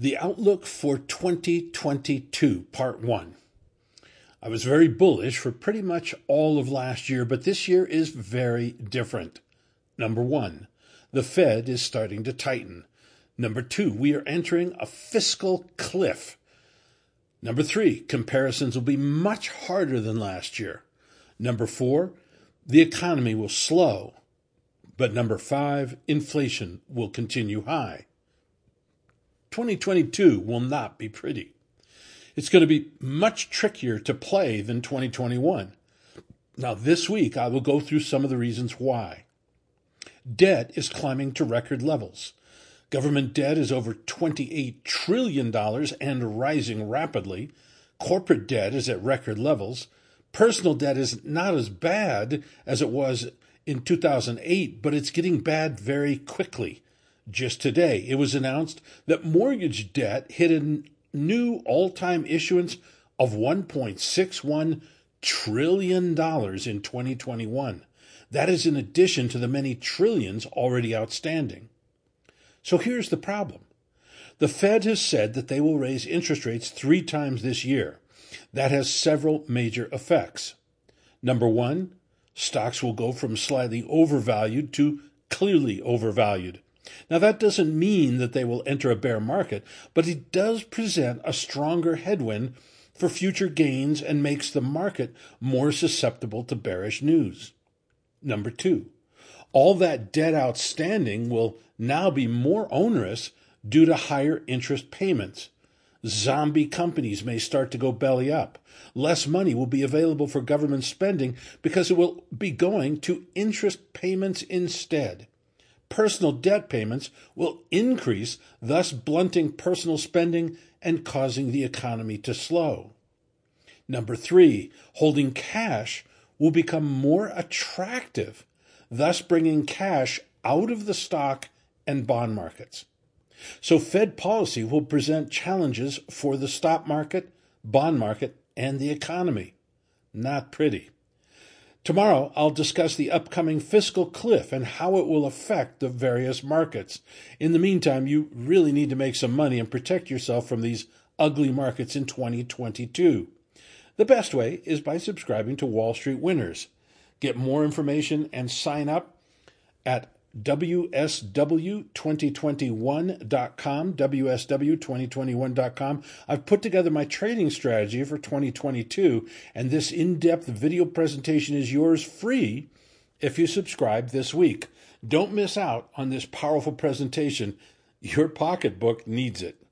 The Outlook for 2022, Part 1. I was very bullish for pretty much all of last year, but this year is very different. Number one, the Fed is starting to tighten. Number two, we are entering a fiscal cliff. Number three, comparisons will be much harder than last year. Number four, the economy will slow. But number five, inflation will continue high. 2022 will not be pretty. It's going to be much trickier to play than 2021. Now, this week, I will go through some of the reasons why. Debt is climbing to record levels. Government debt is over $28 trillion and rising rapidly. Corporate debt is at record levels. Personal debt is not as bad as it was in 2008, but it's getting bad very quickly. Just today, it was announced that mortgage debt hit a new all time issuance of $1.61 trillion in 2021. That is in addition to the many trillions already outstanding. So here's the problem. The Fed has said that they will raise interest rates three times this year. That has several major effects. Number one, stocks will go from slightly overvalued to clearly overvalued. Now, that doesn't mean that they will enter a bear market, but it does present a stronger headwind for future gains and makes the market more susceptible to bearish news. Number two, all that debt outstanding will now be more onerous due to higher interest payments. Zombie companies may start to go belly up. Less money will be available for government spending because it will be going to interest payments instead personal debt payments will increase, thus blunting personal spending and causing the economy to slow. Number three, holding cash will become more attractive, thus bringing cash out of the stock and bond markets. So Fed policy will present challenges for the stock market, bond market, and the economy. Not pretty. Tomorrow, I'll discuss the upcoming fiscal cliff and how it will affect the various markets. In the meantime, you really need to make some money and protect yourself from these ugly markets in 2022. The best way is by subscribing to Wall Street Winners. Get more information and sign up at WSW2021.com, WSW2021.com. I've put together my trading strategy for 2022, and this in depth video presentation is yours free if you subscribe this week. Don't miss out on this powerful presentation. Your pocketbook needs it.